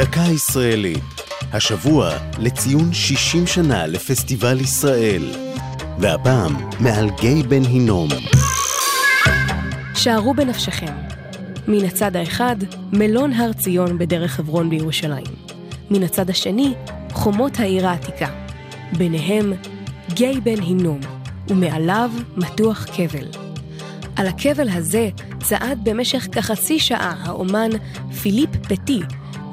דקה ישראלית, השבוע לציון 60 שנה לפסטיבל ישראל, והפעם מעל גיא בן הינום. שערו בנפשכם. מן הצד האחד, מלון הר ציון בדרך חברון בירושלים. מן הצד השני, חומות העיר העתיקה. ביניהם, גיא בן הינום, ומעליו מתוח כבל. על הכבל הזה צעד במשך כחצי שעה האומן פיליפ פטי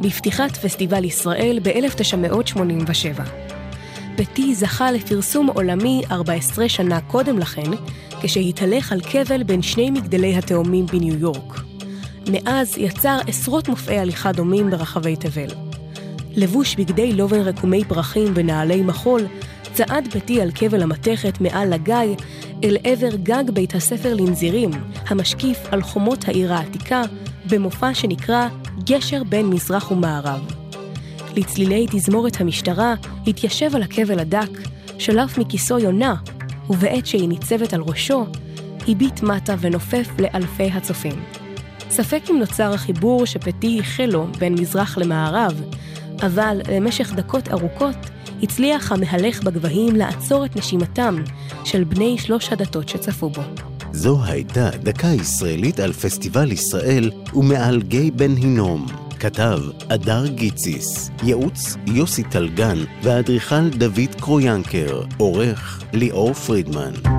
בפתיחת פסטיבל ישראל ב-1987. פטי זכה לפרסום עולמי 14 שנה קודם לכן, כשהתהלך על כבל בין שני מגדלי התאומים בניו יורק. מאז יצר עשרות מופעי הליכה דומים ברחבי תבל. לבוש בגדי לובן רקומי פרחים ונעלי מחול, צעד פטי על כבל המתכת מעל לגיא אל עבר גג בית הספר לנזירים, המשקיף על חומות העיר העתיקה, במופע שנקרא גשר בין מזרח ומערב. לצלילי תזמורת המשטרה התיישב על הכבל הדק, שלף מכיסו יונה, ובעת שהיא ניצבת על ראשו, הביט מטה ונופף לאלפי הצופים. ספק אם נוצר החיבור שפטי ייחל לו בין מזרח למערב, אבל למשך דקות ארוכות הצליח המהלך בגבהים לעצור את נשימתם של בני שלוש הדתות שצפו בו. זו הייתה דקה ישראלית על פסטיבל ישראל ומעל גיא בן הינום. כתב אדר גיציס, ייעוץ יוסי טלגן והאדריכל דוד קרויאנקר, עורך ליאור פרידמן.